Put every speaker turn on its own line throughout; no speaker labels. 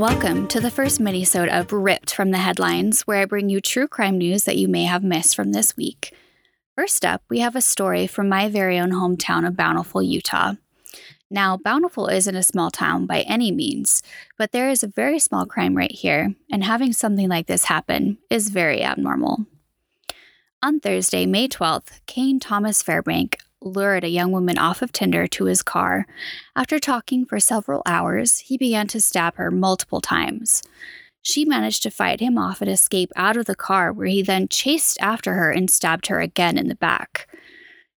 Welcome to the first minisode of Ripped from the Headlines, where I bring you true crime news that you may have missed from this week. First up, we have a story from my very own hometown of Bountiful, Utah. Now, Bountiful isn't a small town by any means, but there is a very small crime rate here, and having something like this happen is very abnormal. On Thursday, May 12th, Kane Thomas Fairbank lured a young woman off of Tinder to his car. After talking for several hours, he began to stab her multiple times. She managed to fight him off and escape out of the car, where he then chased after her and stabbed her again in the back.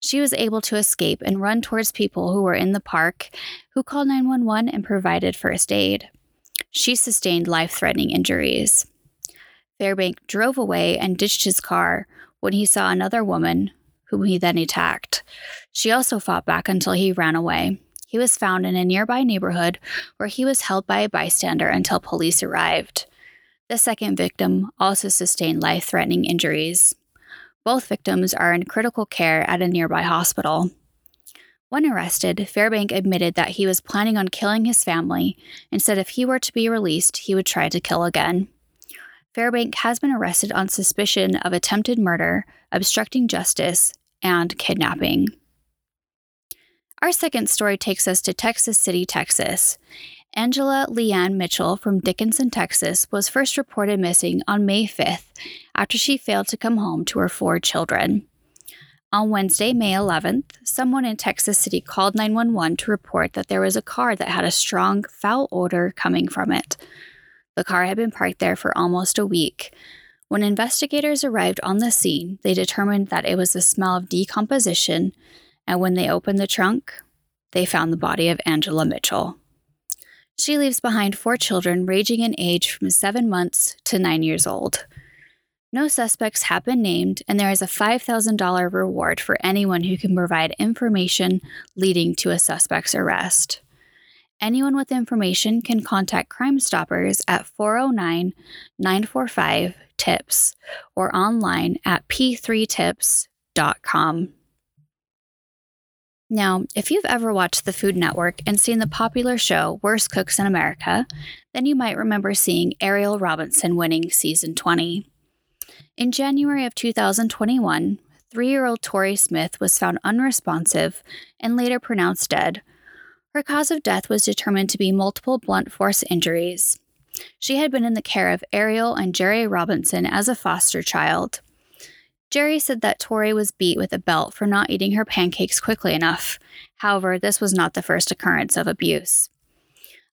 She was able to escape and run towards people who were in the park, who called 911 and provided first aid. She sustained life threatening injuries. Fairbank drove away and ditched his car when he saw another woman, whom he then attacked. She also fought back until he ran away. He was found in a nearby neighborhood where he was held by a bystander until police arrived. The second victim also sustained life threatening injuries. Both victims are in critical care at a nearby hospital. When arrested, Fairbank admitted that he was planning on killing his family and said if he were to be released, he would try to kill again. Fairbank has been arrested on suspicion of attempted murder, obstructing justice, and kidnapping. Our second story takes us to Texas City, Texas. Angela Leanne Mitchell from Dickinson, Texas, was first reported missing on May 5th after she failed to come home to her four children. On Wednesday, May 11th, someone in Texas City called 911 to report that there was a car that had a strong, foul odor coming from it. The car had been parked there for almost a week. When investigators arrived on the scene, they determined that it was the smell of decomposition, and when they opened the trunk, they found the body of Angela Mitchell. She leaves behind four children ranging in age from seven months to nine years old. No suspects have been named, and there is a $5,000 reward for anyone who can provide information leading to a suspect's arrest. Anyone with information can contact Crime Stoppers at 409 945 TIPS or online at p3tips.com. Now, if you've ever watched the Food Network and seen the popular show Worst Cooks in America, then you might remember seeing Ariel Robinson winning season 20. In January of 2021, three year old Tori Smith was found unresponsive and later pronounced dead. Her cause of death was determined to be multiple blunt force injuries. She had been in the care of Ariel and Jerry Robinson as a foster child. Jerry said that Tori was beat with a belt for not eating her pancakes quickly enough. However, this was not the first occurrence of abuse.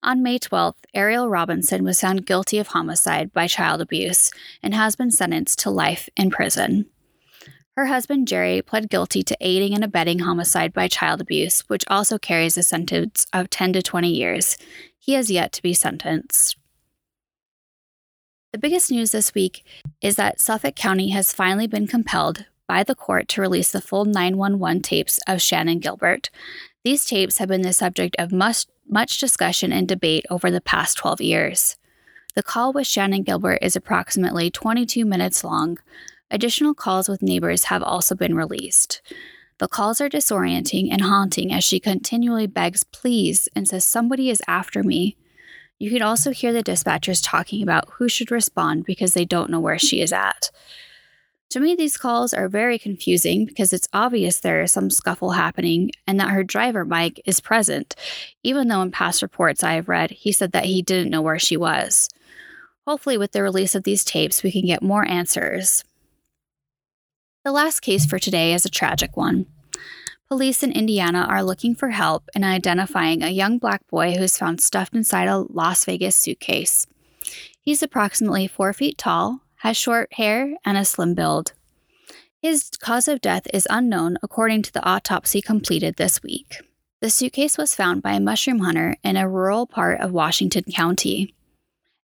On May 12th, Ariel Robinson was found guilty of homicide by child abuse and has been sentenced to life in prison. Her husband, Jerry, pled guilty to aiding and abetting homicide by child abuse, which also carries a sentence of 10 to 20 years. He has yet to be sentenced. The biggest news this week is that Suffolk County has finally been compelled by the court to release the full 911 tapes of Shannon Gilbert. These tapes have been the subject of much, much discussion and debate over the past 12 years. The call with Shannon Gilbert is approximately 22 minutes long. Additional calls with neighbors have also been released. The calls are disorienting and haunting as she continually begs, please, and says, Somebody is after me. You can also hear the dispatchers talking about who should respond because they don't know where she is at. To me, these calls are very confusing because it's obvious there is some scuffle happening and that her driver, Mike, is present, even though in past reports I have read, he said that he didn't know where she was. Hopefully, with the release of these tapes, we can get more answers. The last case for today is a tragic one. Police in Indiana are looking for help in identifying a young black boy who was found stuffed inside a Las Vegas suitcase. He's approximately four feet tall, has short hair, and a slim build. His cause of death is unknown according to the autopsy completed this week. The suitcase was found by a mushroom hunter in a rural part of Washington County.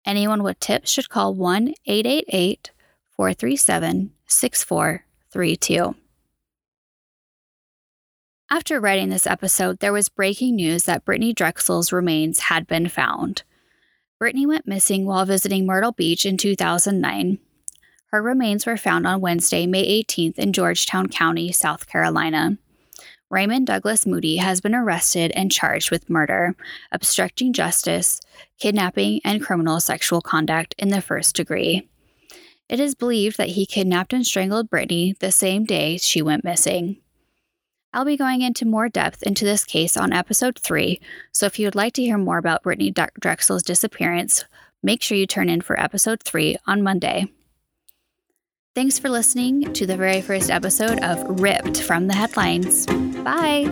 Anyone with tips should call 1 888 437 6432. After writing this episode, there was breaking news that Brittanee Drexel's remains had been found. Brittanee went missing while visiting Myrtle Beach in 2009. Her remains were found on Wednesday, May 18th in Georgetown County, South Carolina. Raymond Douglas Moody has been arrested and charged with murder, obstructing justice, kidnapping, and criminal sexual conduct in the first degree. It is believed that he kidnapped and strangled Brittanee the same day she went missing. I'll be going into more depth into this case on episode 3, so if you would like to hear more about Brittanee Drexel's disappearance, make sure you turn in for episode 3 on Monday. Thanks for listening to the very first episode of Ripped from the Headlines. Bye.